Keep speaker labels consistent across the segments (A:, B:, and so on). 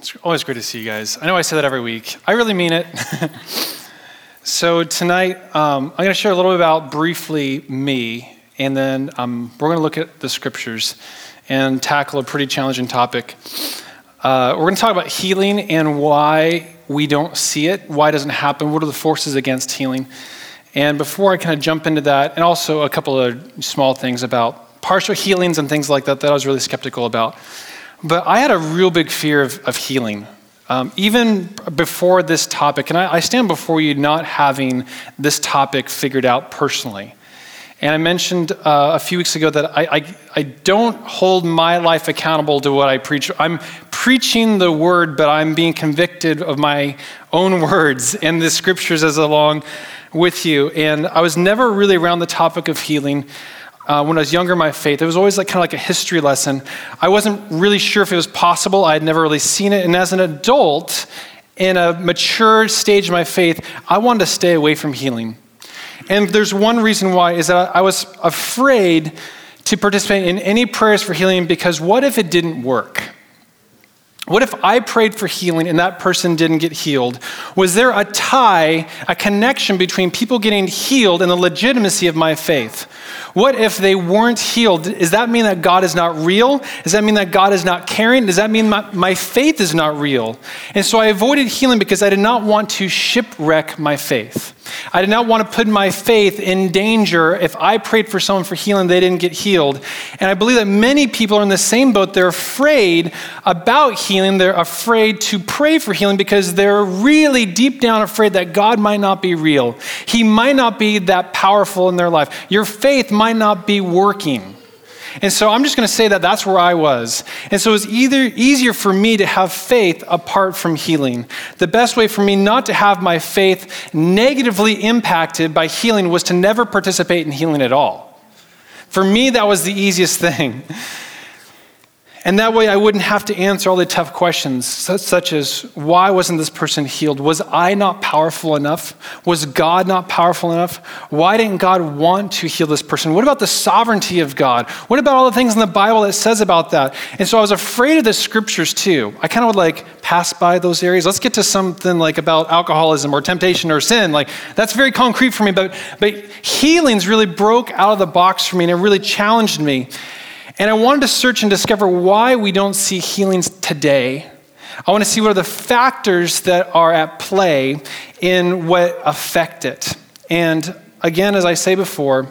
A: It's always great to see you guys. I know I say that every week. I really mean it. so tonight, um, I'm going to share a little bit about briefly me, and then um, we're going to look at the scriptures and tackle a pretty challenging topic. Uh, we're going to talk about healing and why we don't see it, why it doesn't happen, what are the forces against healing. And before I kind of jump into that, and also a couple of small things about partial healings and things like that that I was really skeptical about. But I had a real big fear of, of healing. Um, even before this topic, and I, I stand before you not having this topic figured out personally. And I mentioned uh, a few weeks ago that I, I, I, don't hold my life accountable to what I preach. I'm preaching the word, but I'm being convicted of my own words and the scriptures as along with you. And I was never really around the topic of healing uh, when I was younger my faith. It was always like kind of like a history lesson. I wasn't really sure if it was possible. I had never really seen it. And as an adult, in a mature stage of my faith, I wanted to stay away from healing. And there's one reason why is that I was afraid to participate in any prayers for healing because what if it didn't work? What if I prayed for healing and that person didn't get healed? Was there a tie, a connection between people getting healed and the legitimacy of my faith? What if they weren't healed? Does that mean that God is not real? Does that mean that God is not caring? Does that mean my, my faith is not real? And so I avoided healing because I did not want to shipwreck my faith. I did not want to put my faith in danger if I prayed for someone for healing, they didn't get healed. And I believe that many people are in the same boat. They're afraid about healing, they're afraid to pray for healing because they're really deep down afraid that God might not be real. He might not be that powerful in their life. Your faith might not be working. And so I'm just going to say that that's where I was. And so it was either easier for me to have faith apart from healing. The best way for me not to have my faith negatively impacted by healing was to never participate in healing at all. For me, that was the easiest thing. And that way I wouldn't have to answer all the tough questions, such as why wasn't this person healed? Was I not powerful enough? Was God not powerful enough? Why didn't God want to heal this person? What about the sovereignty of God? What about all the things in the Bible that says about that? And so I was afraid of the scriptures too. I kind of would like pass by those areas. Let's get to something like about alcoholism or temptation or sin. Like that's very concrete for me, but but healings really broke out of the box for me and it really challenged me. And I wanted to search and discover why we don't see healings today. I want to see what are the factors that are at play in what affect it. And again, as I say before,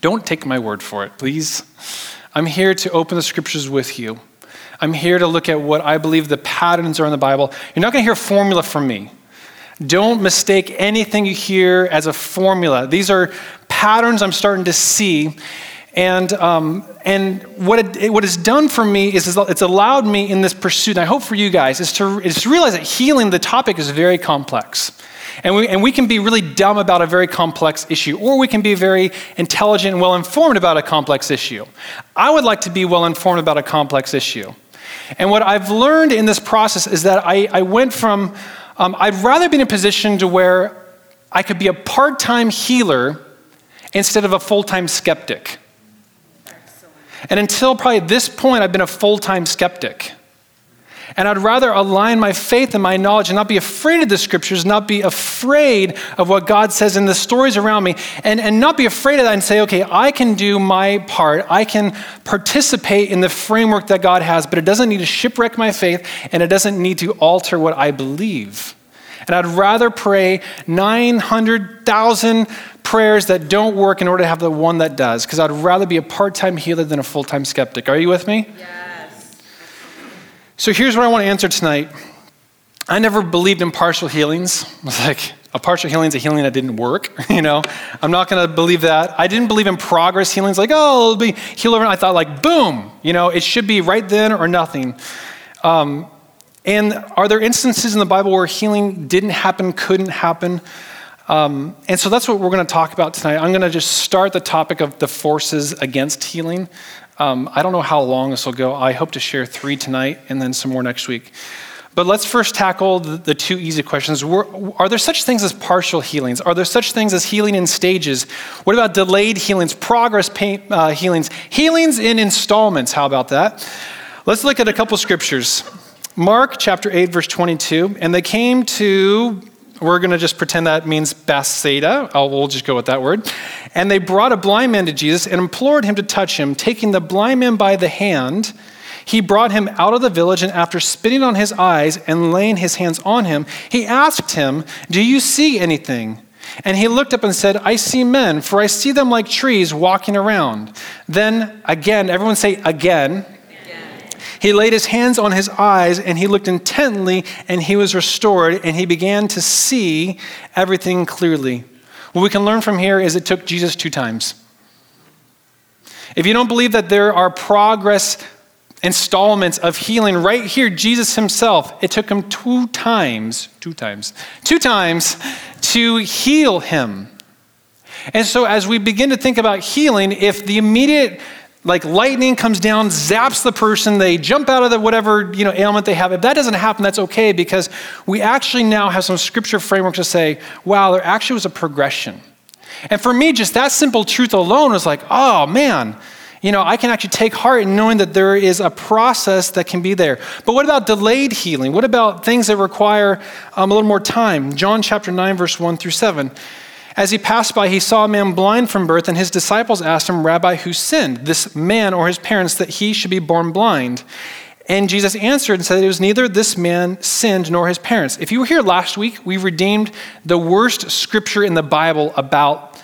A: don't take my word for it, please. I'm here to open the scriptures with you. I'm here to look at what I believe the patterns are in the Bible. You're not going to hear formula from me. Don't mistake anything you hear as a formula. These are patterns I'm starting to see. And, um, and what, it, what it's done for me is it's allowed me in this pursuit, and I hope for you guys, is to, is to realize that healing, the topic is very complex. And we, and we can be really dumb about a very complex issue, or we can be very intelligent and well informed about a complex issue. I would like to be well informed about a complex issue. And what I've learned in this process is that I, I went from, um, I'd rather be in a position to where I could be a part time healer instead of a full time skeptic. And until probably this point, I've been a full time skeptic. And I'd rather align my faith and my knowledge and not be afraid of the scriptures, not be afraid of what God says in the stories around me, and, and not be afraid of that and say, okay, I can do my part. I can participate in the framework that God has, but it doesn't need to shipwreck my faith and it doesn't need to alter what I believe. And I'd rather pray 900,000 prayers that don't work in order to have the one that does, because I'd rather be a part time healer than a full time skeptic. Are you with me?
B: Yes.
A: So here's what I want to answer tonight. I never believed in partial healings. I was like, a partial healing is a healing that didn't work. You know, I'm not going to believe that. I didn't believe in progress healings, like, oh, it'll be healed over. I thought, like, boom, you know, it should be right then or nothing. Um, and are there instances in the Bible where healing didn't happen, couldn't happen? Um, and so that's what we're going to talk about tonight. I'm going to just start the topic of the forces against healing. Um, I don't know how long this will go. I hope to share three tonight and then some more next week. But let's first tackle the, the two easy questions. are there such things as partial healings? Are there such things as healing in stages? What about delayed healings, progress pain, uh, healings, healings in installments? How about that? Let's look at a couple scriptures. Mark chapter 8, verse 22. And they came to, we're going to just pretend that means Bethsaida. I'll, we'll just go with that word. And they brought a blind man to Jesus and implored him to touch him. Taking the blind man by the hand, he brought him out of the village, and after spitting on his eyes and laying his hands on him, he asked him, Do you see anything? And he looked up and said, I see men, for I see them like trees walking around. Then again, everyone say again. He laid his hands on his eyes and he looked intently and he was restored and he began to see everything clearly. What we can learn from here is it took Jesus two times. If you don't believe that there are progress installments of healing right here, Jesus himself, it took him two times, two times, two times to heal him. And so, as we begin to think about healing, if the immediate like lightning comes down, zaps the person, they jump out of the whatever you know ailment they have. If that doesn't happen, that's okay because we actually now have some scripture framework to say, wow, there actually was a progression. And for me, just that simple truth alone was like, oh man, you know, I can actually take heart in knowing that there is a process that can be there. But what about delayed healing? What about things that require um, a little more time? John chapter 9, verse 1 through 7. As he passed by, he saw a man blind from birth, and his disciples asked him, Rabbi, who sinned, this man or his parents, that he should be born blind? And Jesus answered and said, It was neither this man sinned nor his parents. If you were here last week, we redeemed the worst scripture in the Bible about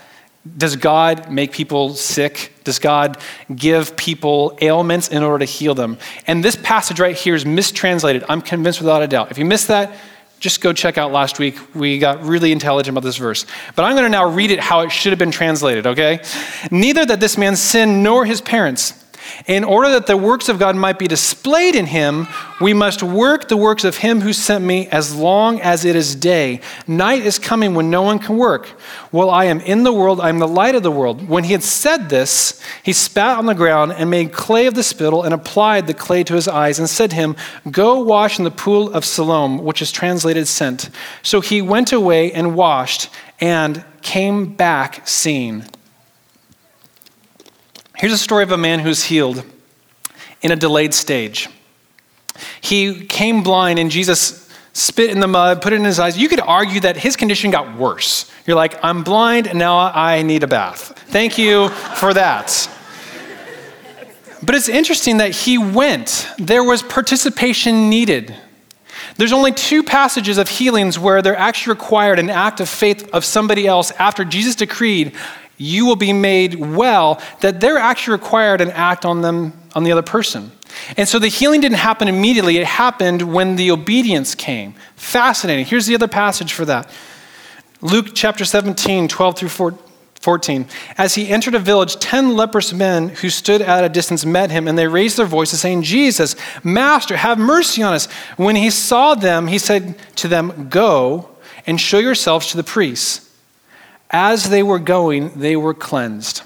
A: does God make people sick? Does God give people ailments in order to heal them? And this passage right here is mistranslated. I'm convinced without a doubt. If you missed that, just go check out last week. We got really intelligent about this verse. But I'm going to now read it how it should have been translated, okay? Neither that this man sinned nor his parents. In order that the works of God might be displayed in him, we must work the works of him who sent me as long as it is day. Night is coming when no one can work. While I am in the world, I am the light of the world. When he had said this, he spat on the ground and made clay of the spittle and applied the clay to his eyes and said to him, Go wash in the pool of Siloam, which is translated sent. So he went away and washed and came back seeing. Here's a story of a man who's healed in a delayed stage. He came blind, and Jesus spit in the mud, put it in his eyes. You could argue that his condition got worse. You're like, I'm blind, and now I need a bath. Thank you for that. But it's interesting that he went, there was participation needed. There's only two passages of healings where they're actually required an act of faith of somebody else after Jesus decreed, you will be made well, that they're actually required an act on them, on the other person. And so the healing didn't happen immediately, it happened when the obedience came. Fascinating. Here's the other passage for that Luke chapter 17, 12 through 14. As he entered a village, 10 leprous men who stood at a distance met him, and they raised their voices, saying, Jesus, Master, have mercy on us. When he saw them, he said to them, Go and show yourselves to the priests. As they were going, they were cleansed.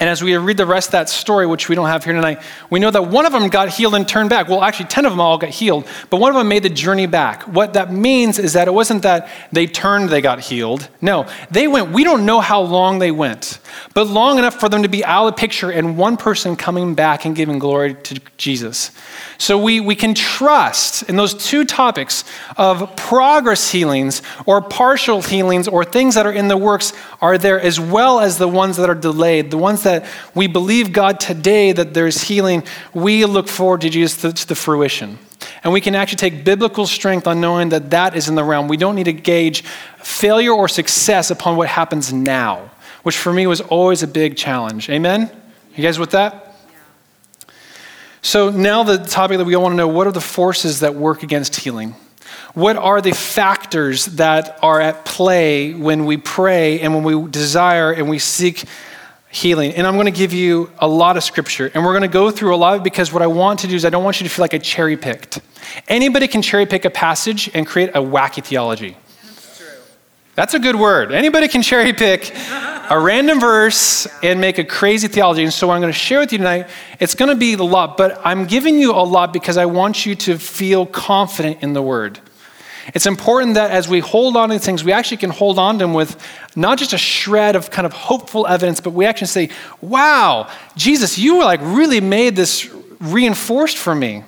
A: And as we read the rest of that story, which we don't have here tonight, we know that one of them got healed and turned back. Well, actually, 10 of them all got healed, but one of them made the journey back. What that means is that it wasn't that they turned, they got healed. No, they went, we don't know how long they went, but long enough for them to be out of the picture and one person coming back and giving glory to Jesus. So we, we can trust in those two topics of progress healings or partial healings or things that are in the works are there as well as the ones that are delayed, the ones that we believe God today that there's healing. We look forward to Jesus to, to the fruition. And we can actually take biblical strength on knowing that that is in the realm. We don't need to gauge failure or success upon what happens now, which for me was always a big challenge. Amen? You guys with that? So, now the topic that we all want to know what are the forces that work against healing? What are the factors that are at play when we pray and when we desire and we seek healing? And I'm going to give you a lot of scripture. And we're going to go through a lot of because what I want to do is I don't want you to feel like I cherry picked. Anybody can cherry pick a passage and create a wacky theology. That's a good word. Anybody can cherry pick a random verse and make a crazy theology. And so, I'm going to share with you tonight, it's going to be a lot, but I'm giving you a lot because I want you to feel confident in the word. It's important that as we hold on to things, we actually can hold on to them with not just a shred of kind of hopeful evidence, but we actually say, wow, Jesus, you like really made this reinforced for me.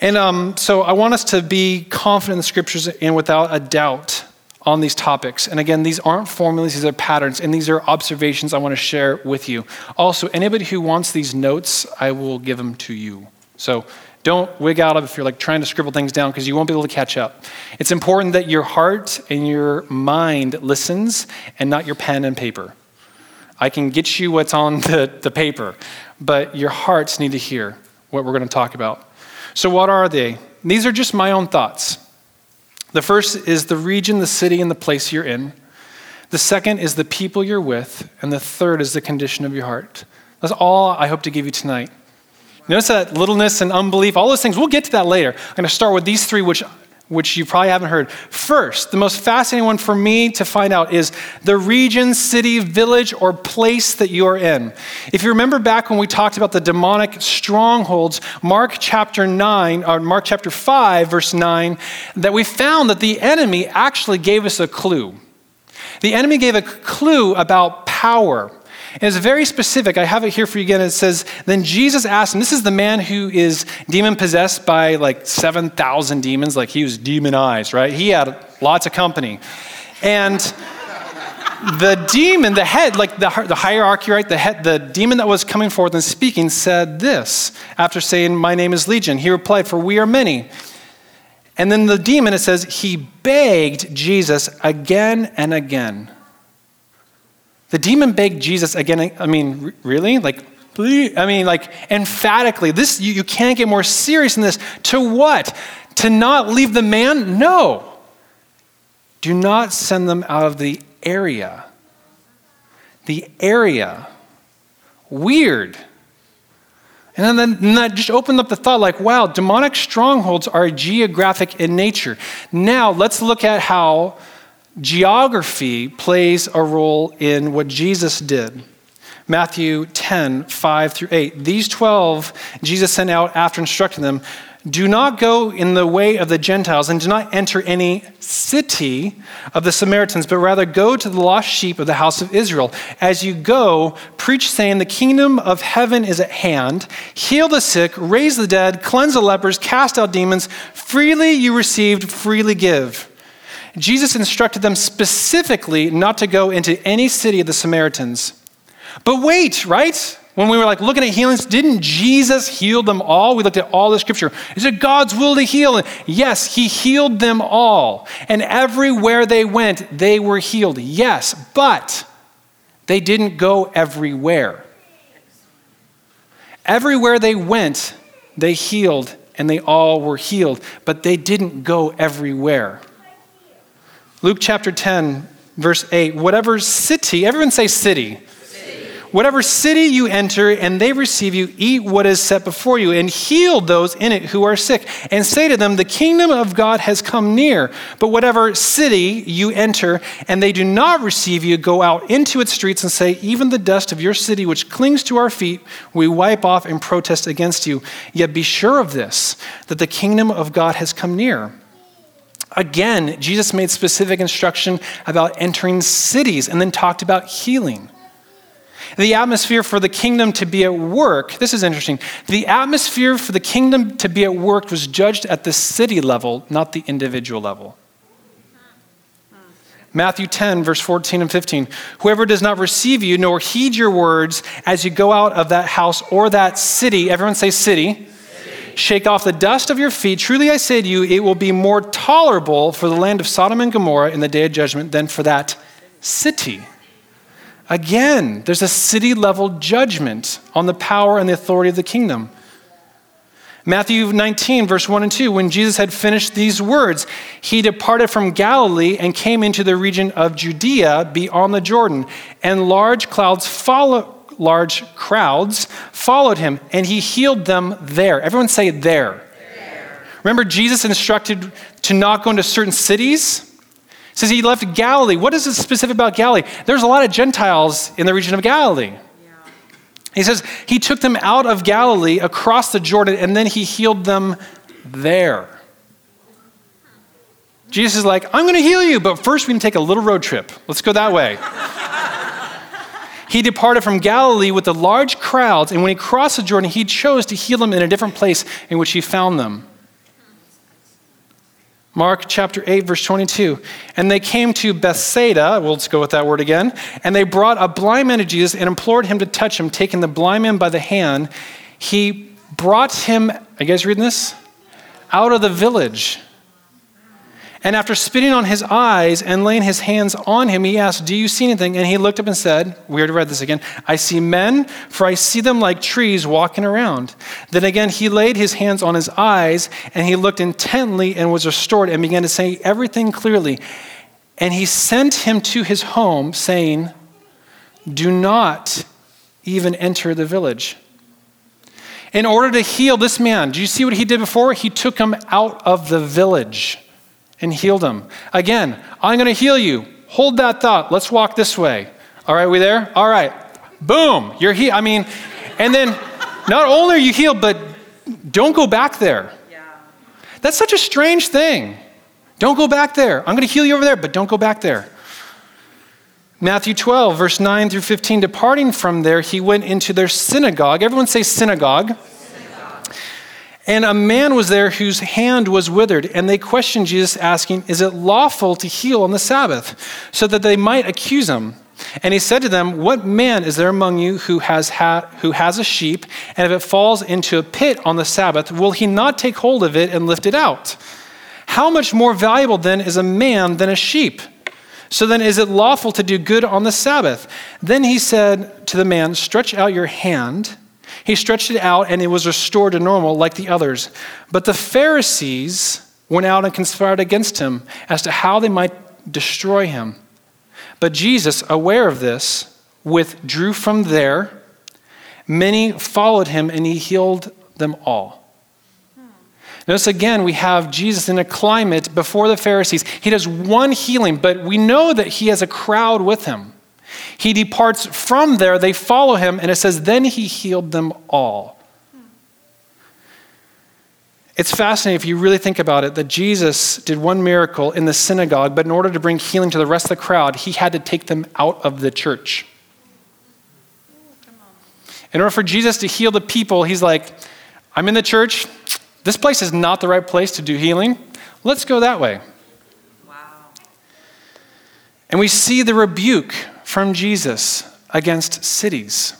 A: And um, so I want us to be confident in the scriptures and without a doubt on these topics. And again, these aren't formulas, these are patterns, and these are observations I want to share with you. Also, anybody who wants these notes, I will give them to you. So don't wig out if you're like trying to scribble things down because you won't be able to catch up. It's important that your heart and your mind listens and not your pen and paper. I can get you what's on the, the paper, but your hearts need to hear what we're going to talk about. So, what are they? These are just my own thoughts. The first is the region, the city, and the place you're in. The second is the people you're with. And the third is the condition of your heart. That's all I hope to give you tonight. Notice that littleness and unbelief, all those things, we'll get to that later. I'm going to start with these three, which, which you probably haven't heard. First, the most fascinating one for me to find out is the region, city, village, or place that you are in. If you remember back when we talked about the demonic strongholds, Mark chapter 9, or Mark chapter 5, verse 9, that we found that the enemy actually gave us a clue. The enemy gave a clue about power. And it's very specific. I have it here for you again. It says, Then Jesus asked him, this is the man who is demon possessed by like 7,000 demons, like he was demonized, right? He had lots of company. And the demon, the head, like the, the hierarchy, right? The, head, the demon that was coming forth and speaking said this after saying, My name is Legion. He replied, For we are many. And then the demon, it says, he begged Jesus again and again the demon begged Jesus again. I mean, really? Like, I mean, like, emphatically, this, you, you can't get more serious than this. To what? To not leave the man? No. Do not send them out of the area. The area. Weird. And then, then that just opened up the thought like, wow, demonic strongholds are geographic in nature. Now, let's look at how geography plays a role in what Jesus did. Matthew 10, 5 through 8. These 12 Jesus sent out after instructing them do not go in the way of the Gentiles and do not enter any city of the Samaritans, but rather go to the lost sheep of the house of Israel. As you go, preach, saying, The kingdom of heaven is at hand. Heal the sick, raise the dead, cleanse the lepers, cast out demons. Freely you received, freely give. Jesus instructed them specifically not to go into any city of the Samaritans. But wait, right? When we were like looking at healings, didn't Jesus heal them all? We looked at all the scripture. Is it God's will to heal? And Yes, he healed them all. And everywhere they went, they were healed. Yes, but they didn't go everywhere. Everywhere they went, they healed and they all were healed, but they didn't go everywhere. Luke chapter 10, verse 8. Whatever city, everyone say city. city. Whatever city you enter and they receive you, eat what is set before you and heal those in it who are sick. And say to them, The kingdom of God has come near. But whatever city you enter and they do not receive you, go out into its streets and say, Even the dust of your city which clings to our feet, we wipe off and protest against you. Yet be sure of this, that the kingdom of God has come near. Again, Jesus made specific instruction about entering cities and then talked about healing. The atmosphere for the kingdom to be at work, this is interesting. The atmosphere for the kingdom to be at work was judged at the city level, not the individual level. Matthew 10, verse 14 and 15. Whoever does not receive you nor heed your words as you go out of that house or that city, everyone say city Shake off the dust of your feet. Truly I say to you, it will be more tolerable for the land of Sodom and Gomorrah in the day of judgment than for that city. Again, there's a city level judgment on the power and the authority of the kingdom. Matthew 19, verse 1 and 2, when Jesus had finished these words, he departed from Galilee and came into the region of Judea beyond the Jordan, and large clouds followed large crowds followed him, and he healed them there. Everyone say there. there. Remember, Jesus instructed to not go into certain cities? He says he left Galilee. What is it specific about Galilee? There's a lot of Gentiles in the region of Galilee. He says he took them out of Galilee across the Jordan, and then he healed them there. Jesus is like, I'm going to heal you, but first we can take a little road trip. Let's go that way. He departed from Galilee with the large crowds, and when he crossed the Jordan, he chose to heal them in a different place in which he found them. Mark chapter 8, verse 22. And they came to Bethsaida, well, let's go with that word again, and they brought a blind man to Jesus and implored him to touch him. Taking the blind man by the hand, he brought him, are you guys reading this? Out of the village and after spitting on his eyes and laying his hands on him, he asked, Do you see anything? And he looked up and said, Weird to read this again. I see men, for I see them like trees walking around. Then again, he laid his hands on his eyes, and he looked intently and was restored and began to say everything clearly. And he sent him to his home, saying, Do not even enter the village. In order to heal this man, do you see what he did before? He took him out of the village and healed him. Again, I'm going to heal you. Hold that thought. Let's walk this way. All right, we there? All right. Boom, you're healed. I mean, and then not only are you healed, but don't go back there. Yeah. That's such a strange thing. Don't go back there. I'm going to heal you over there, but don't go back there. Matthew 12, verse 9 through 15, departing from there, he went into their synagogue. Everyone say synagogue. And a man was there whose hand was withered, and they questioned Jesus, asking, Is it lawful to heal on the Sabbath? So that they might accuse him. And he said to them, What man is there among you who has, ha- who has a sheep, and if it falls into a pit on the Sabbath, will he not take hold of it and lift it out? How much more valuable then is a man than a sheep? So then, is it lawful to do good on the Sabbath? Then he said to the man, Stretch out your hand. He stretched it out and it was restored to normal like the others. But the Pharisees went out and conspired against him as to how they might destroy him. But Jesus, aware of this, withdrew from there. Many followed him and he healed them all. Notice again, we have Jesus in a climate before the Pharisees. He does one healing, but we know that he has a crowd with him. He departs from there, they follow him, and it says, Then he healed them all. It's fascinating if you really think about it that Jesus did one miracle in the synagogue, but in order to bring healing to the rest of the crowd, he had to take them out of the church. In order for Jesus to heal the people, he's like, I'm in the church. This place is not the right place to do healing. Let's go that way. Wow. And we see the rebuke from Jesus against cities.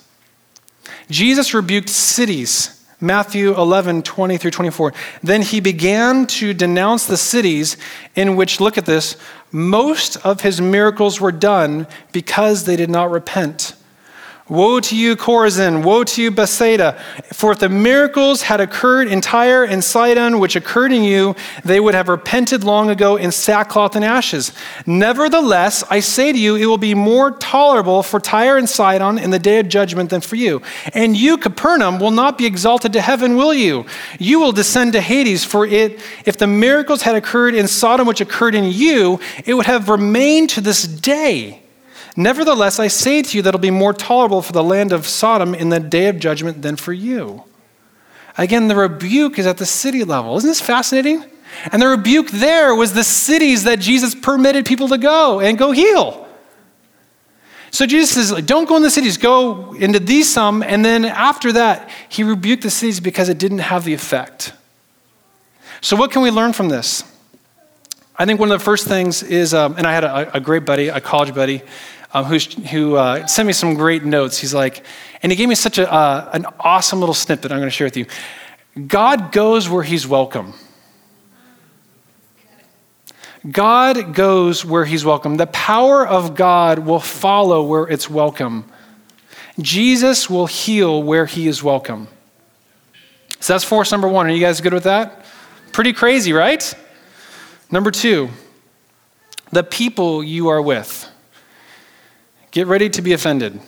A: Jesus rebuked cities. Matthew 11, 20 through 24. Then he began to denounce the cities in which, look at this, most of his miracles were done because they did not repent. Woe to you, Chorazin! Woe to you, Bethsaida! For if the miracles had occurred in Tyre and Sidon, which occurred in you, they would have repented long ago in sackcloth and ashes. Nevertheless, I say to you, it will be more tolerable for Tyre and Sidon in the day of judgment than for you. And you, Capernaum, will not be exalted to heaven, will you? You will descend to Hades, for it, if the miracles had occurred in Sodom, which occurred in you, it would have remained to this day. Nevertheless, I say to you that it'll be more tolerable for the land of Sodom in the day of judgment than for you. Again, the rebuke is at the city level. Isn't this fascinating? And the rebuke there was the cities that Jesus permitted people to go and go heal. So Jesus says, don't go in the cities, go into these some. And then after that, he rebuked the cities because it didn't have the effect. So, what can we learn from this? I think one of the first things is, um, and I had a, a, great buddy, a college buddy, um, who uh, sent me some great notes. He's like, and he gave me such a, uh, an awesome little snippet I'm going to share with you. God goes where he's welcome. God goes where he's welcome. The power of God will follow where it's welcome. Jesus will heal where he is welcome. So that's force number one. Are you guys good with that? Pretty crazy, right? Number two, the people you are with. Get ready to be offended.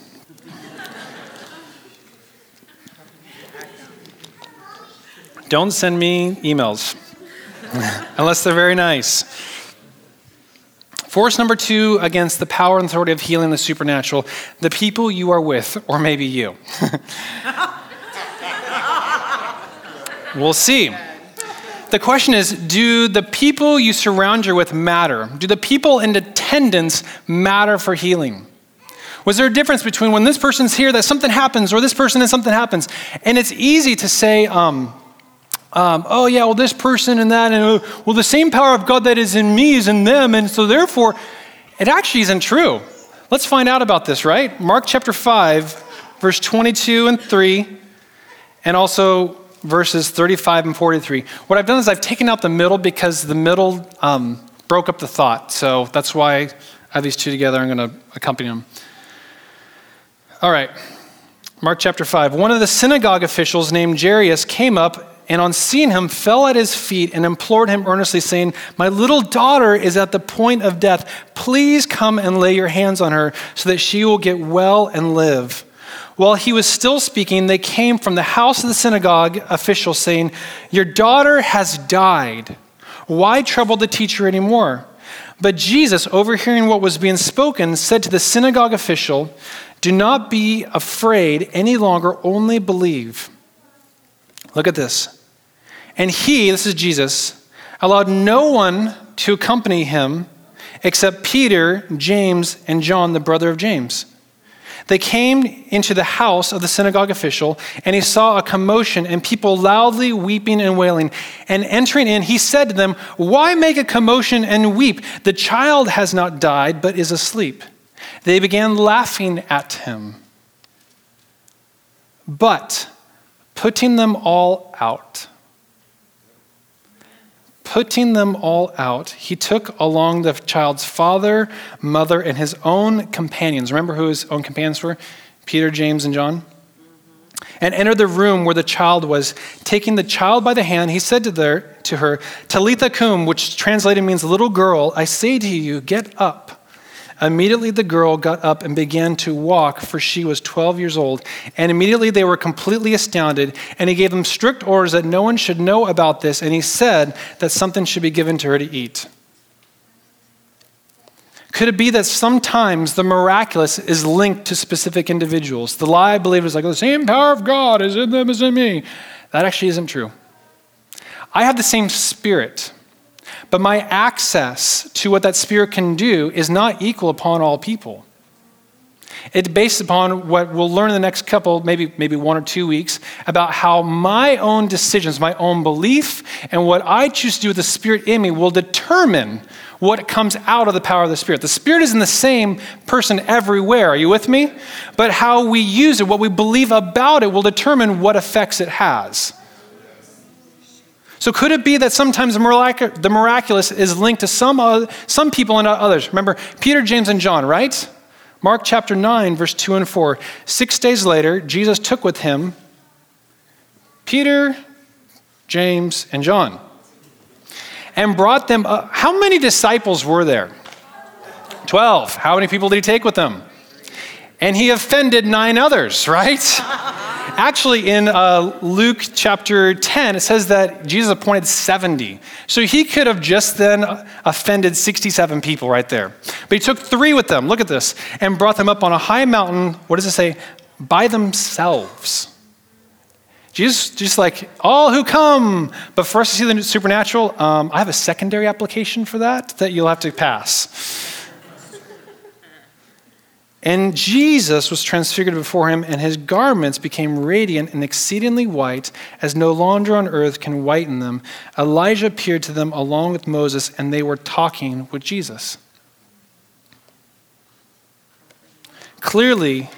A: Don't send me emails unless they're very nice. Force number two against the power and authority of healing the supernatural the people you are with, or maybe you. we'll see. The question is do the people you surround you with matter? Do the people in attendance matter for healing? Was there a difference between when this person's here that something happens or this person and something happens? And it's easy to say, um, um, oh, yeah, well, this person and that, and uh, well, the same power of God that is in me is in them. And so, therefore, it actually isn't true. Let's find out about this, right? Mark chapter 5, verse 22 and 3, and also verses 35 and 43. What I've done is I've taken out the middle because the middle um, broke up the thought. So that's why I have these two together. I'm going to accompany them. All right. Mark chapter 5. One of the synagogue officials named Jairus came up and on seeing him fell at his feet and implored him earnestly saying my little daughter is at the point of death please come and lay your hands on her so that she will get well and live while he was still speaking they came from the house of the synagogue official saying your daughter has died why trouble the teacher anymore but jesus overhearing what was being spoken said to the synagogue official do not be afraid any longer only believe look at this and he, this is Jesus, allowed no one to accompany him except Peter, James, and John, the brother of James. They came into the house of the synagogue official, and he saw a commotion and people loudly weeping and wailing. And entering in, he said to them, Why make a commotion and weep? The child has not died, but is asleep. They began laughing at him. But putting them all out, putting them all out, he took along the child's father, mother, and his own companions. Remember who his own companions were? Peter, James, and John? Mm-hmm. And entered the room where the child was. Taking the child by the hand, he said to, their, to her, Talitha cum, which translated means little girl, I say to you, get up. Immediately the girl got up and began to walk, for she was 12 years old. And immediately they were completely astounded. And he gave them strict orders that no one should know about this. And he said that something should be given to her to eat. Could it be that sometimes the miraculous is linked to specific individuals? The lie, I believe, is like the same power of God is in them as in me. That actually isn't true. I have the same spirit. But my access to what that Spirit can do is not equal upon all people. It's based upon what we'll learn in the next couple, maybe, maybe one or two weeks, about how my own decisions, my own belief, and what I choose to do with the Spirit in me will determine what comes out of the power of the Spirit. The Spirit isn't the same person everywhere. Are you with me? But how we use it, what we believe about it, will determine what effects it has. So, could it be that sometimes the, mirac- the miraculous is linked to some, some people and not others? Remember, Peter, James, and John, right? Mark chapter 9, verse 2 and 4. Six days later, Jesus took with him Peter, James, and John and brought them up. How many disciples were there? Twelve. How many people did he take with them? And he offended nine others, right? Actually, in uh, Luke chapter 10, it says that Jesus appointed 70. So he could have just then offended 67 people right there. But he took three with them, look at this, and brought them up on a high mountain, what does it say? By themselves. Jesus, just like, all who come. But for us to see the supernatural, um, I have a secondary application for that that you'll have to pass. And Jesus was transfigured before him, and his garments became radiant and exceedingly white, as no launder on earth can whiten them. Elijah appeared to them along with Moses, and they were talking with Jesus. Clearly,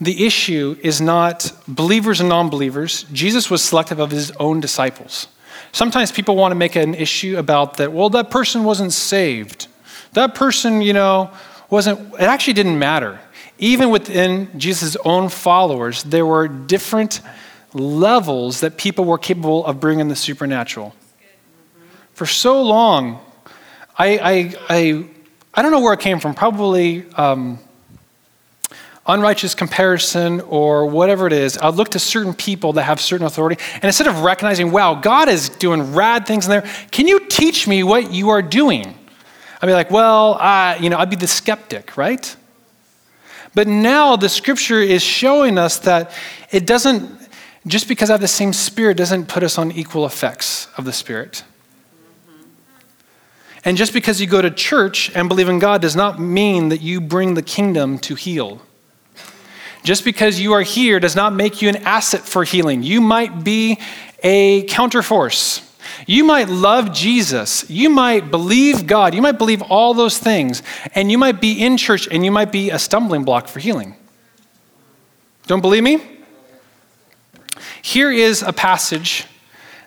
A: the issue is not believers and non believers. Jesus was selective of his own disciples. Sometimes people want to make an issue about that, well, that person wasn't saved. That person, you know, wasn't, it actually didn't matter. Even within Jesus' own followers, there were different levels that people were capable of bringing the supernatural. For so long, I, I, I, I don't know where it came from, probably um, unrighteous comparison or whatever it is. I look to certain people that have certain authority, and instead of recognizing, wow, God is doing rad things in there, can you teach me what you are doing? I'd be like, well, I, you know, I'd be the skeptic, right? But now the scripture is showing us that it doesn't, just because I have the same spirit, doesn't put us on equal effects of the spirit. And just because you go to church and believe in God does not mean that you bring the kingdom to heal. Just because you are here does not make you an asset for healing. You might be a counterforce. You might love Jesus. You might believe God. You might believe all those things. And you might be in church and you might be a stumbling block for healing. Don't believe me? Here is a passage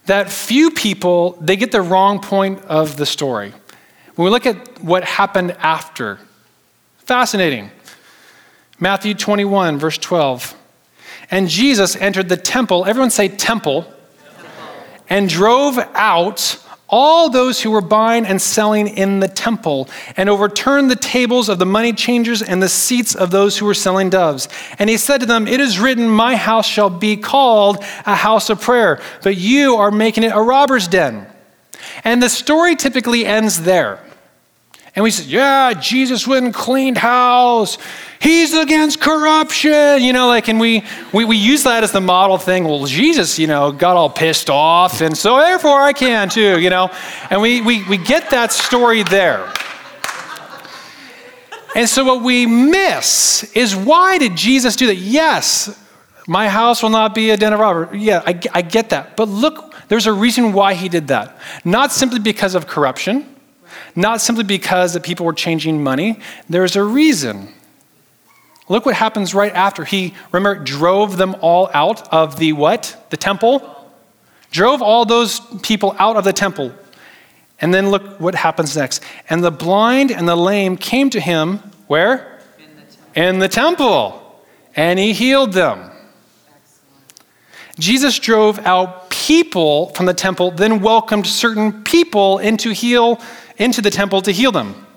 A: that few people they get the wrong point of the story. When we look at what happened after, fascinating. Matthew 21 verse 12. And Jesus entered the temple, everyone say temple, temple. And drove out all those who were buying and selling in the temple, and overturned the tables of the money changers and the seats of those who were selling doves. And he said to them, It is written, My house shall be called a house of prayer, but you are making it a robber's den. And the story typically ends there. And we said, Yeah, Jesus went and cleaned house he's against corruption, you know, like, and we, we, we use that as the model thing. Well, Jesus, you know, got all pissed off, and so therefore I can too, you know, and we, we, we get that story there. And so what we miss is why did Jesus do that? Yes, my house will not be a den of robbers. Yeah, I, I get that. But look, there's a reason why he did that. Not simply because of corruption, not simply because the people were changing money. There's a reason. Look what happens right after. He, remember, drove them all out of the what? The temple? Drove all those people out of the temple. And then look what happens next. And the blind and the lame came to him, where? In the temple. In the temple. And he healed them. Jesus drove out people from the temple, then welcomed certain people into heal into the temple to heal them.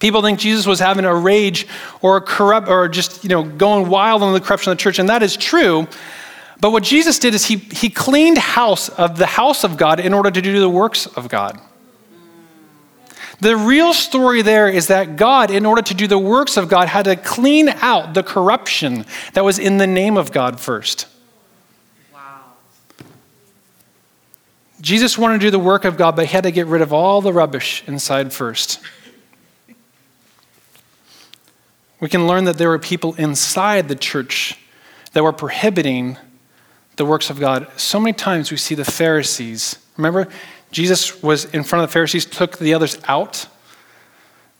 A: People think Jesus was having a rage or a corrupt or just, you know, going wild on the corruption of the church, and that is true. But what Jesus did is he, he cleaned house of the house of God in order to do the works of God. The real story there is that God, in order to do the works of God, had to clean out the corruption that was in the name of God first. Jesus wanted to do the work of God, but he had to get rid of all the rubbish inside first. we can learn that there were people inside the church that were prohibiting the works of God. So many times we see the Pharisees. Remember, Jesus was in front of the Pharisees, took the others out.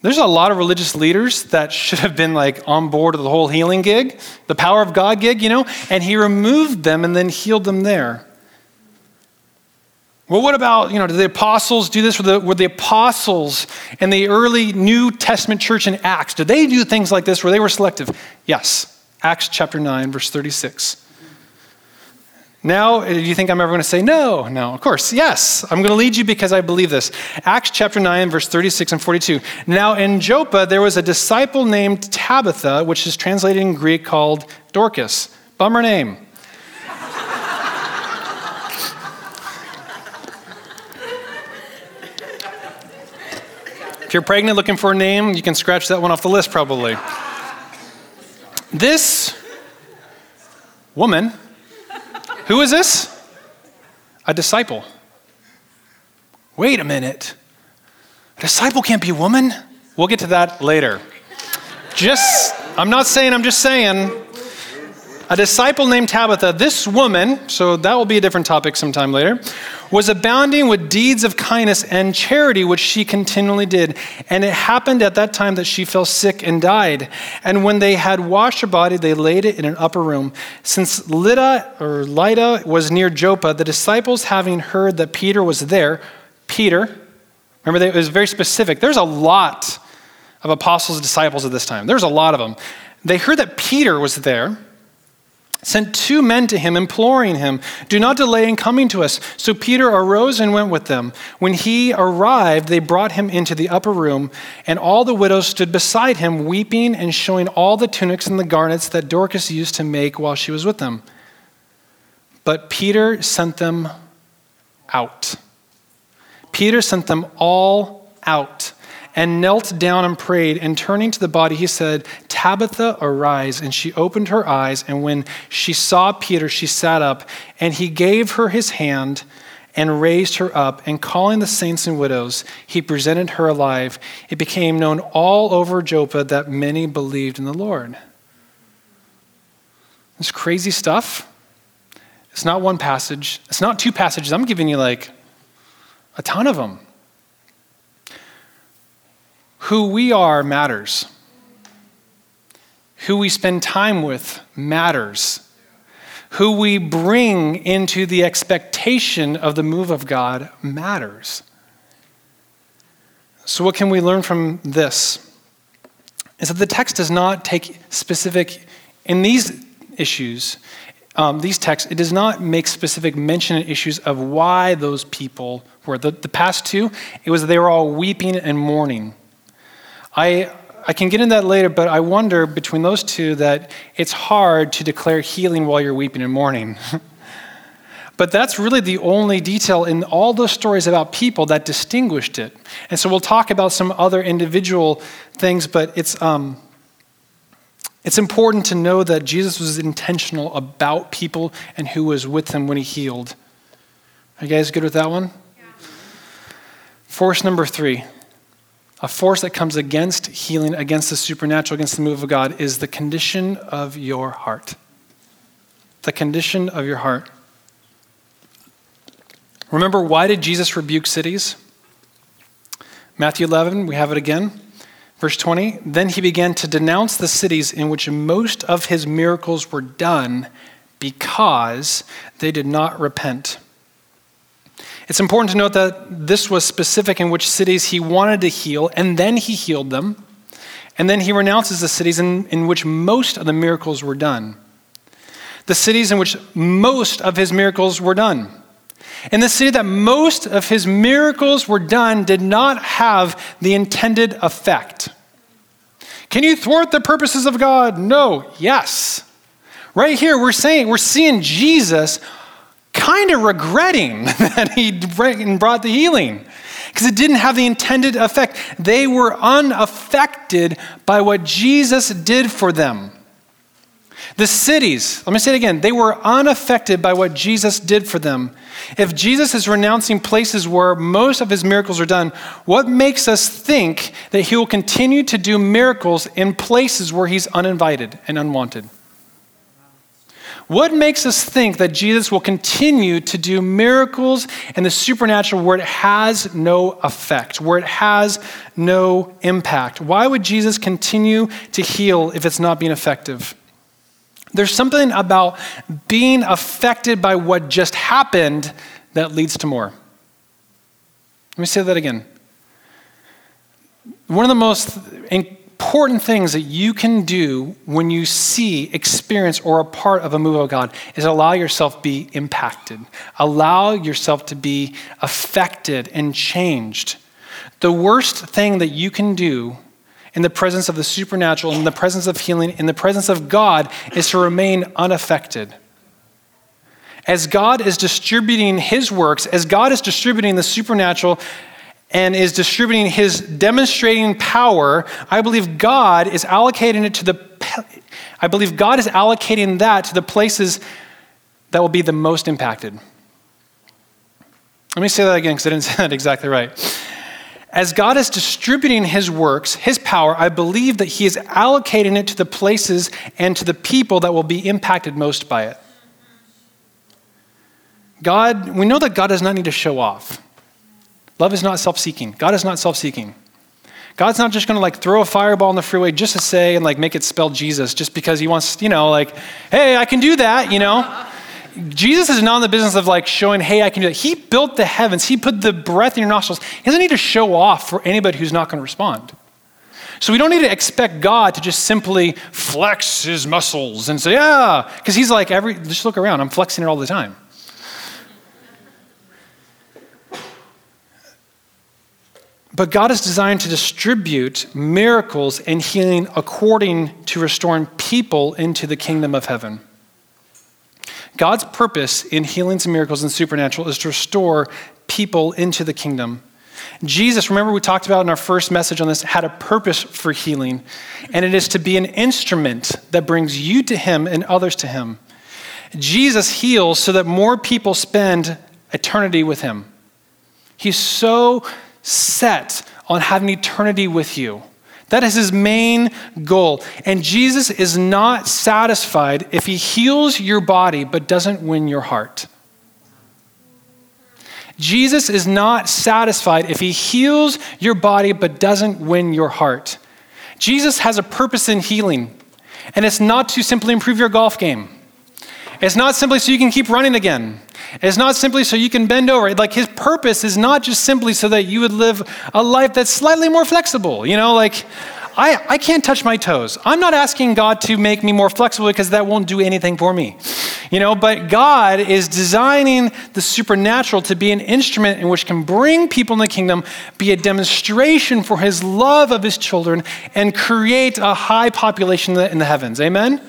A: There's a lot of religious leaders that should have been like on board of the whole healing gig, the power of God gig, you know, and he removed them and then healed them there. Well, what about, you know, did the apostles do this? Were the, were the apostles in the early New Testament church in Acts, did they do things like this where they were selective? Yes. Acts chapter 9, verse 36. Now, do you think I'm ever going to say no? No, of course, yes. I'm going to lead you because I believe this. Acts chapter 9, verse 36 and 42. Now, in Joppa, there was a disciple named Tabitha, which is translated in Greek called Dorcas. Bummer name. If you're pregnant looking for a name, you can scratch that one off the list probably. This woman, who is this? A disciple. Wait a minute. A disciple can't be a woman? We'll get to that later. Just, I'm not saying, I'm just saying, a disciple named Tabitha, this woman, so that will be a different topic sometime later, was abounding with deeds of kindness and charity, which she continually did. And it happened at that time that she fell sick and died. And when they had washed her body, they laid it in an upper room. Since Lydda or Lydda was near Joppa, the disciples, having heard that Peter was there, Peter, remember, it was very specific. There's a lot of apostles and disciples at this time, there's a lot of them. They heard that Peter was there sent two men to him, imploring him, Do not delay in coming to us. So Peter arose and went with them. When he arrived, they brought him into the upper room, and all the widows stood beside him, weeping and showing all the tunics and the garments that Dorcas used to make while she was with them. But Peter sent them out. Peter sent them all out and knelt down and prayed. And turning to the body, he said, Tabitha, arise. And she opened her eyes. And when she saw Peter, she sat up. And he gave her his hand and raised her up. And calling the saints and widows, he presented her alive. It became known all over Joppa that many believed in the Lord. This crazy stuff. It's not one passage, it's not two passages. I'm giving you like a ton of them. Who we are matters. Who we spend time with matters. Who we bring into the expectation of the move of God matters. So, what can we learn from this? Is that the text does not take specific, in these issues, um, these texts, it does not make specific mention of issues of why those people were. The, the past two, it was they were all weeping and mourning. I, I can get into that later, but I wonder between those two that it's hard to declare healing while you're weeping and mourning. but that's really the only detail in all those stories about people that distinguished it. And so we'll talk about some other individual things, but it's. Um, it's important to know that Jesus was intentional about people and who was with them when he healed. Are you guys good with that one? Yeah. Force number three a force that comes against healing, against the supernatural, against the move of God, is the condition of your heart. The condition of your heart. Remember, why did Jesus rebuke cities? Matthew 11, we have it again. Verse 20 Then he began to denounce the cities in which most of his miracles were done because they did not repent. It's important to note that this was specific in which cities he wanted to heal, and then he healed them. And then he renounces the cities in, in which most of the miracles were done. The cities in which most of his miracles were done. In the city that most of his miracles were done did not have the intended effect. Can you thwart the purposes of God? No. Yes. Right here, we're saying, we're seeing Jesus kind of regretting that he brought the healing because it didn't have the intended effect. They were unaffected by what Jesus did for them. The cities, let me say it again, they were unaffected by what Jesus did for them. If Jesus is renouncing places where most of his miracles are done, what makes us think that he will continue to do miracles in places where he's uninvited and unwanted? What makes us think that Jesus will continue to do miracles and the supernatural where it has no effect, where it has no impact? Why would Jesus continue to heal if it's not being effective? There's something about being affected by what just happened that leads to more. Let me say that again. One of the most important things that you can do when you see, experience, or a part of a move of God is allow yourself be impacted. Allow yourself to be affected and changed. The worst thing that you can do in the presence of the supernatural, in the presence of healing, in the presence of God, is to remain unaffected. As God is distributing his works, as God is distributing the supernatural and is distributing his demonstrating power, I believe God is allocating it to the I believe God is allocating that to the places that will be the most impacted. Let me say that again because I didn't say that exactly right. As God is distributing his works, his power, I believe that he is allocating it to the places and to the people that will be impacted most by it. God, we know that God does not need to show off. Love is not self seeking. God is not self seeking. God's not just going to like throw a fireball in the freeway just to say and like make it spell Jesus just because he wants, you know, like, hey, I can do that, you know? Jesus is not in the business of like showing, hey, I can do that. He built the heavens, He put the breath in your nostrils. He doesn't need to show off for anybody who's not going to respond. So we don't need to expect God to just simply flex his muscles and say, yeah, because he's like, every, just look around, I'm flexing it all the time. But God is designed to distribute miracles and healing according to restoring people into the kingdom of heaven. God's purpose in healings and miracles and supernatural is to restore people into the kingdom. Jesus, remember we talked about in our first message on this, had a purpose for healing, and it is to be an instrument that brings you to Him and others to Him. Jesus heals so that more people spend eternity with Him. He's so set on having eternity with you That is his main goal. And Jesus is not satisfied if he heals your body but doesn't win your heart. Jesus is not satisfied if he heals your body but doesn't win your heart. Jesus has a purpose in healing, and it's not to simply improve your golf game. It's not simply so you can keep running again. It's not simply so you can bend over. Like his purpose is not just simply so that you would live a life that's slightly more flexible. You know, like I, I can't touch my toes. I'm not asking God to make me more flexible because that won't do anything for me. You know, but God is designing the supernatural to be an instrument in which can bring people in the kingdom, be a demonstration for his love of his children, and create a high population in the heavens. Amen?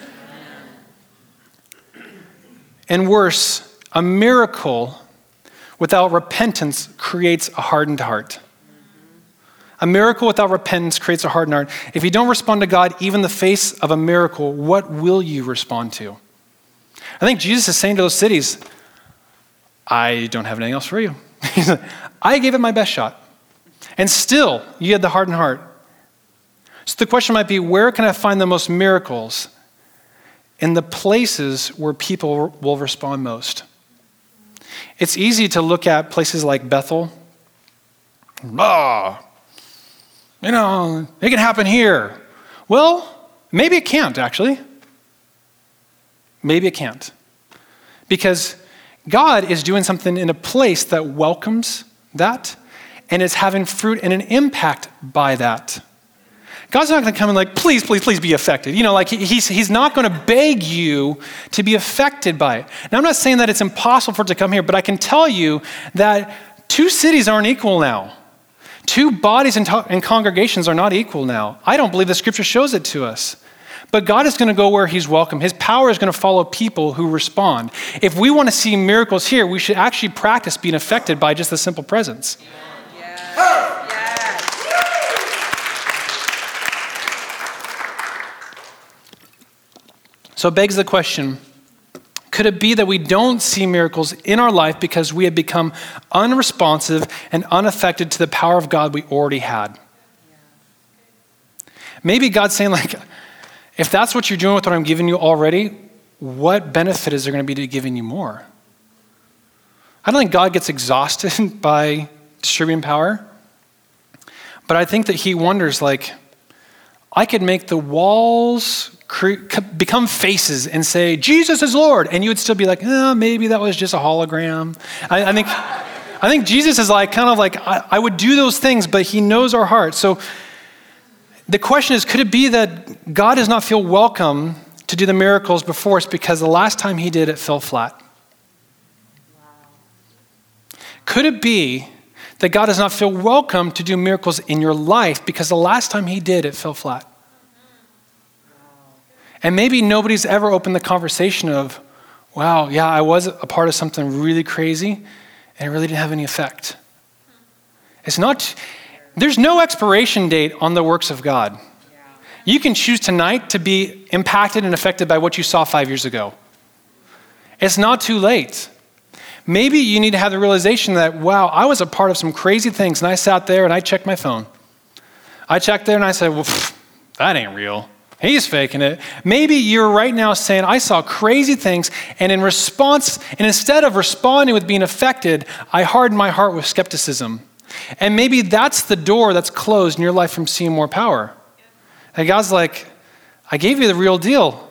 A: And worse, a miracle without repentance creates a hardened heart. A miracle without repentance creates a hardened heart. If you don't respond to God, even the face of a miracle, what will you respond to? I think Jesus is saying to those cities, I don't have anything else for you. I gave it my best shot. And still, you had the hardened heart. So the question might be where can I find the most miracles? In the places where people will respond most. It's easy to look at places like Bethel. Ah, you know, it can happen here. Well, maybe it can't, actually. Maybe it can't. Because God is doing something in a place that welcomes that and is having fruit and an impact by that. God's not going to come and like, please, please, please be affected. You know, like he's, he's not going to beg you to be affected by it. Now, I'm not saying that it's impossible for it to come here, but I can tell you that two cities aren't equal now. Two bodies and, to- and congregations are not equal now. I don't believe the scripture shows it to us. But God is going to go where He's welcome. His power is going to follow people who respond. If we want to see miracles here, we should actually practice being affected by just the simple presence. So it begs the question could it be that we don't see miracles in our life because we have become unresponsive and unaffected to the power of God we already had? Maybe God's saying, like, if that's what you're doing with what I'm giving you already, what benefit is there going to be to giving you more? I don't think God gets exhausted by distributing power, but I think that He wonders, like, I could make the walls become faces and say, Jesus is Lord. And you would still be like, oh, maybe that was just a hologram. I, I think, I think Jesus is like, kind of like, I, I would do those things, but he knows our hearts. So the question is, could it be that God does not feel welcome to do the miracles before us because the last time he did it fell flat? Could it be that God does not feel welcome to do miracles in your life because the last time he did it fell flat? And maybe nobody's ever opened the conversation of, wow, yeah, I was a part of something really crazy and it really didn't have any effect. It's not, there's no expiration date on the works of God. You can choose tonight to be impacted and affected by what you saw five years ago. It's not too late. Maybe you need to have the realization that, wow, I was a part of some crazy things, and I sat there and I checked my phone. I checked there and I said, well, pff, that ain't real. He's faking it. Maybe you're right now saying, I saw crazy things, and in response, and instead of responding with being affected, I hardened my heart with skepticism. And maybe that's the door that's closed in your life from seeing more power. And God's like, I gave you the real deal.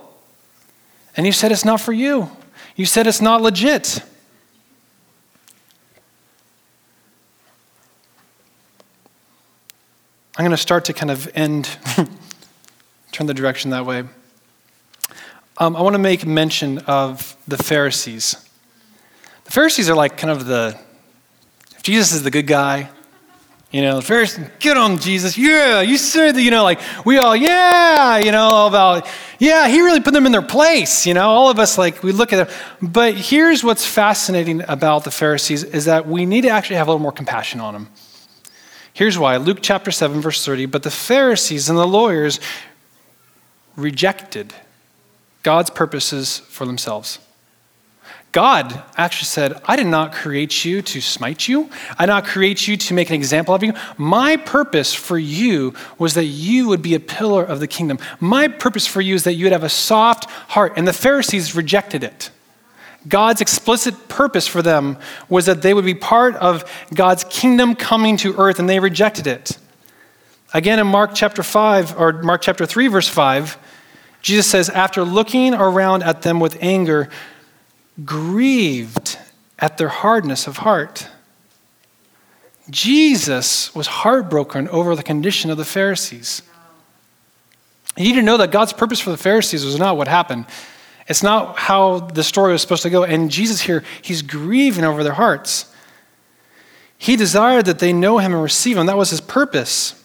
A: And you said it's not for you. You said it's not legit. I'm going to start to kind of end turn the direction that way. Um, I want to make mention of the Pharisees. The Pharisees are like kind of the, if Jesus is the good guy, you know, the Pharisees, get on Jesus, yeah, you said that, you know, like we all, yeah, you know, all about, yeah, he really put them in their place, you know, all of us, like, we look at them. But here's what's fascinating about the Pharisees is that we need to actually have a little more compassion on them. Here's why Luke chapter 7, verse 30. But the Pharisees and the lawyers rejected God's purposes for themselves. God actually said, I did not create you to smite you. I did not create you to make an example of you. My purpose for you was that you would be a pillar of the kingdom. My purpose for you is that you would have a soft heart. And the Pharisees rejected it. God's explicit purpose for them was that they would be part of God's kingdom coming to earth, and they rejected it. Again, in Mark chapter 5, or Mark chapter 3, verse 5, Jesus says, After looking around at them with anger, grieved at their hardness of heart. Jesus was heartbroken over the condition of the Pharisees. You need to know that God's purpose for the Pharisees was not what happened. It's not how the story was supposed to go. And Jesus here, he's grieving over their hearts. He desired that they know him and receive him. That was his purpose.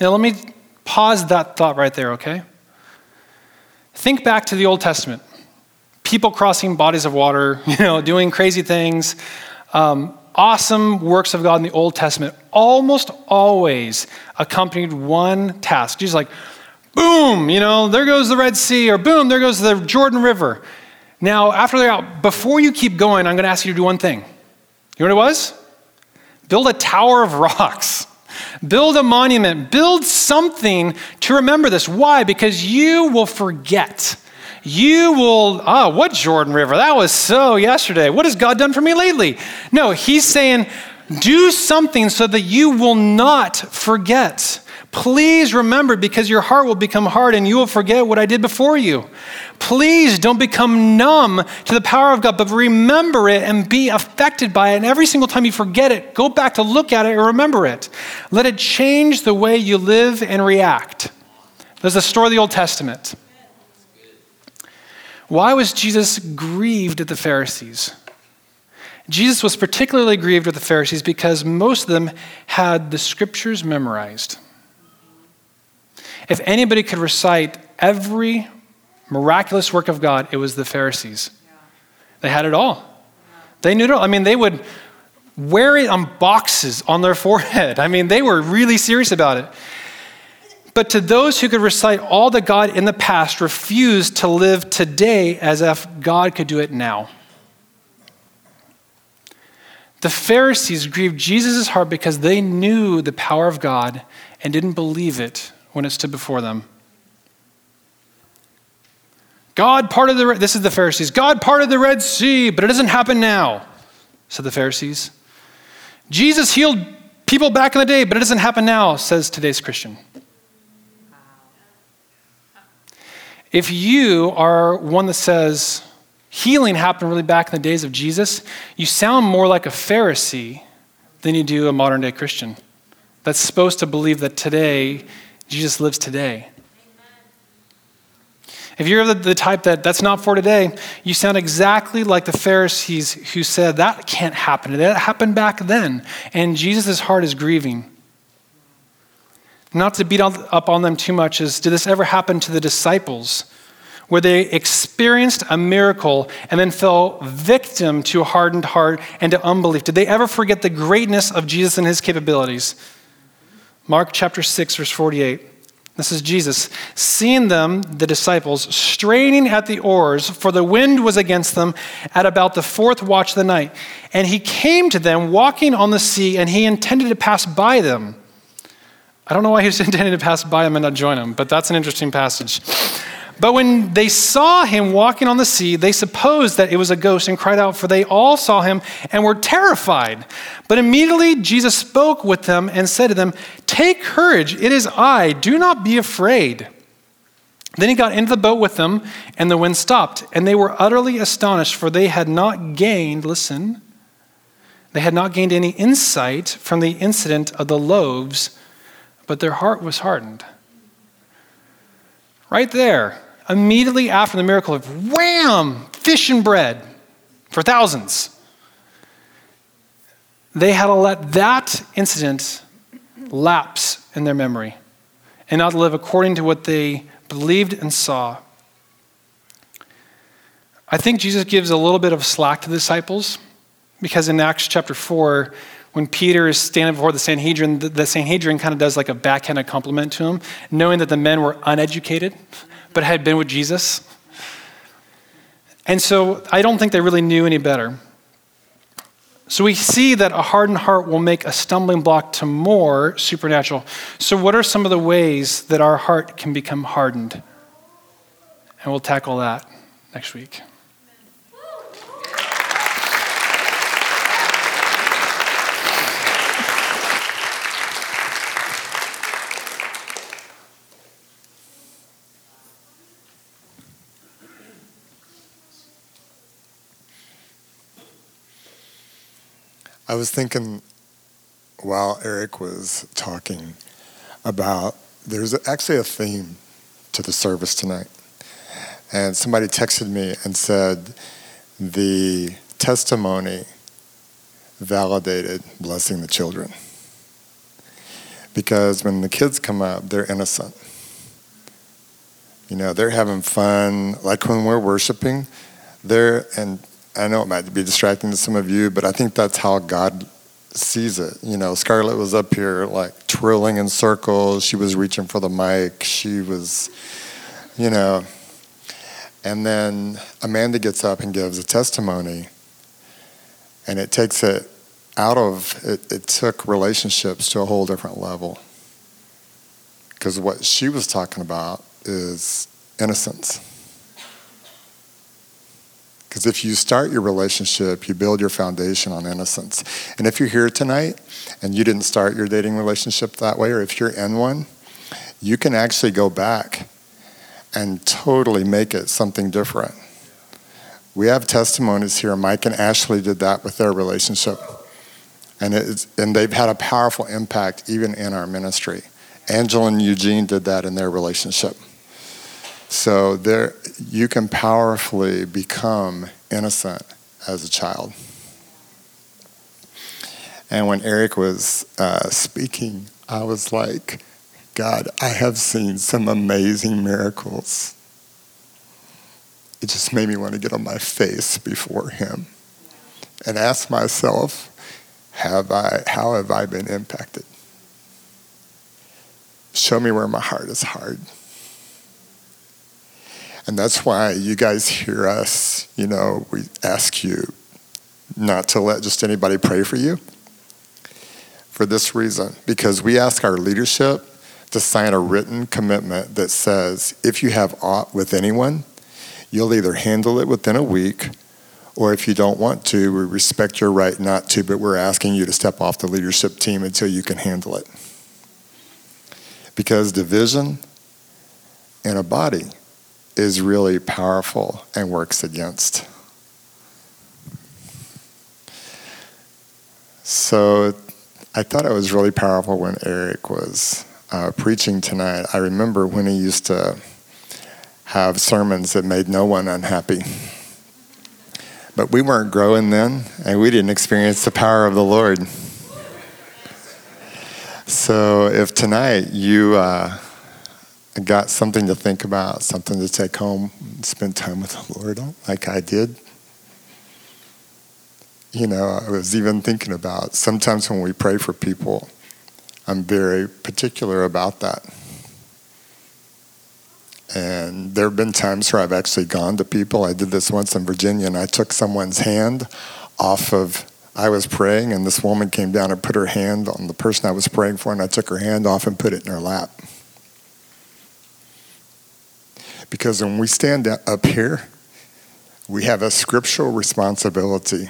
A: Now, let me pause that thought right there, okay? Think back to the Old Testament people crossing bodies of water, you know, doing crazy things. Um, awesome works of God in the Old Testament almost always accompanied one task. Jesus like, boom, you know, there goes the Red Sea, or boom, there goes the Jordan River. Now, after they're out, before you keep going, I'm going to ask you to do one thing. You know what it was? Build a tower of rocks. Build a monument. Build something to remember this. Why? Because you will forget. You will, ah, oh, what Jordan River? That was so yesterday. What has God done for me lately? No, he's saying, do something so that you will not forget. Please remember because your heart will become hard and you will forget what I did before you. Please don't become numb to the power of God, but remember it and be affected by it. And every single time you forget it, go back to look at it and remember it. Let it change the way you live and react. There's a story of the Old Testament. Why was Jesus grieved at the Pharisees? Jesus was particularly grieved with the Pharisees because most of them had the scriptures memorized. If anybody could recite every miraculous work of God, it was the Pharisees. They had it all. They knew it all. I mean, they would wear it on boxes on their forehead. I mean, they were really serious about it. But to those who could recite all that God in the past refused to live today as if God could do it now. The Pharisees grieved Jesus' heart because they knew the power of God and didn't believe it when it stood before them. God parted the this is the Pharisees. God parted the Red Sea, but it doesn't happen now, said the Pharisees. Jesus healed people back in the day, but it doesn't happen now, says today's Christian. If you are one that says healing happened really back in the days of Jesus, you sound more like a Pharisee than you do a modern day Christian that's supposed to believe that today Jesus lives today. If you're the, the, type that that's not for today, you sound exactly like the Pharisees who said that can't happen. That happened back then. And Jesus' heart is grieving. Not to beat up on them too much is did this ever happen to the disciples? Where they experienced a miracle and then fell victim to a hardened heart and to unbelief. Did they ever forget the greatness of Jesus and his capabilities? Mark chapter 6, verse 48. This is Jesus. Seeing them, the disciples, straining at the oars, for the wind was against them at about the fourth watch of the night. And he came to them walking on the sea, and he intended to pass by them. I don't know why he was intending to pass by them and not join them, but that's an interesting passage. But when they saw him walking on the sea, they supposed that it was a ghost and cried out, for they all saw him and were terrified. But immediately Jesus spoke with them and said to them, Take courage, it is I, do not be afraid. Then he got into the boat with them, and the wind stopped, and they were utterly astonished, for they had not gained, listen, they had not gained any insight from the incident of the loaves but their heart was hardened. Right there, immediately after the miracle of wham, fish and bread for thousands. They had to let that incident lapse in their memory and not live according to what they believed and saw. I think Jesus gives a little bit of slack to the disciples because in Acts chapter 4, when Peter is standing before the Sanhedrin, the, Sanhedrin kind of does like a backhanded compliment to him, knowing that the men were uneducated but had been with Jesus. And so I don't think they really knew any better. So we see that a hardened heart will make a stumbling block to more supernatural. So, what are some of the ways that our heart can become hardened? And we'll tackle that next week.
B: I was thinking while Eric was talking about there's actually a theme to the service tonight. And somebody texted me and said the testimony validated blessing the children. Because when the kids come up, they're innocent. You know, they're having fun. Like when we're worshiping, they're, and I know it might be distracting to some of you, but I think that's how God sees it. You know, Scarlett was up here like twirling in circles. She was reaching for the mic. She was, you know. And then Amanda gets up and gives a testimony, and it takes it out of, it, it took relationships to a whole different level. Because what she was talking about is innocence. Because if you start your relationship, you build your foundation on innocence. And if you're here tonight and you didn't start your dating relationship that way, or if you're in one, you can actually go back and totally make it something different. We have testimonies here. Mike and Ashley did that with their relationship. And, it's, and they've had a powerful impact even in our ministry. Angela and Eugene did that in their relationship. So there, you can powerfully become innocent as a child. And when Eric was uh, speaking, I was like, God, I have seen some amazing miracles. It just made me want to get on my face before Him and ask myself, have I, how have I been impacted? Show me where my heart is hard. And that's why you guys hear us, you know, we ask you not to let just anybody pray for you. For this reason, because we ask our leadership to sign a written commitment that says if you have aught with anyone, you'll either handle it within a week, or if you don't want to, we respect your right not to, but we're asking you to step off the leadership team until you can handle it. Because division in a body is really powerful and works against. So I thought it was really powerful when Eric was uh, preaching tonight. I remember when he used to have sermons that made no one unhappy. But we weren't growing then, and we didn't experience the power of the Lord. So if tonight you. Uh, got something to think about, something to take home, spend time with the Lord like I did. You know, I was even thinking about sometimes when we pray for people, I'm very particular about that. And there have been times where I've actually gone to people. I did this once in Virginia, and I took someone's hand off of. I was praying, and this woman came down and put her hand on the person I was praying for, and I took her hand off and put it in her lap. Because when we stand up here, we have a scriptural responsibility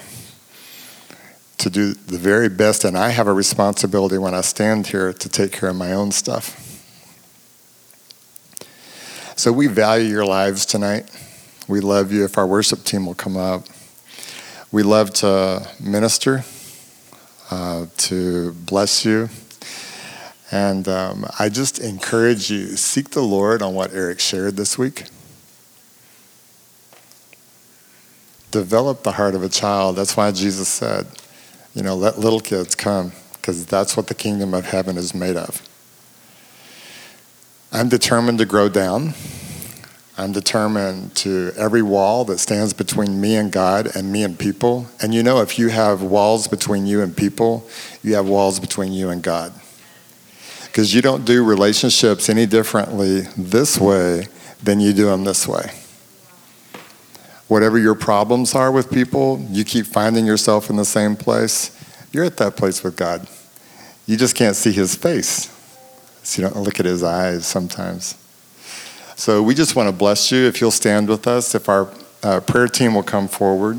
B: to do the very best, and I have a responsibility when I stand here to take care of my own stuff. So we value your lives tonight. We love you. If our worship team will come up, we love to minister, uh, to bless you. And um, I just encourage you seek the Lord on what Eric shared this week. Develop the heart of a child. That's why Jesus said, you know, let little kids come, because that's what the kingdom of heaven is made of. I'm determined to grow down. I'm determined to every wall that stands between me and God and me and people. And you know, if you have walls between you and people, you have walls between you and God because you don't do relationships any differently this way than you do them this way. whatever your problems are with people, you keep finding yourself in the same place, you're at that place with God. You just can't see his face. So you don't look at his eyes sometimes. So we just want to bless you. If you'll stand with us, if our uh, prayer team will come forward.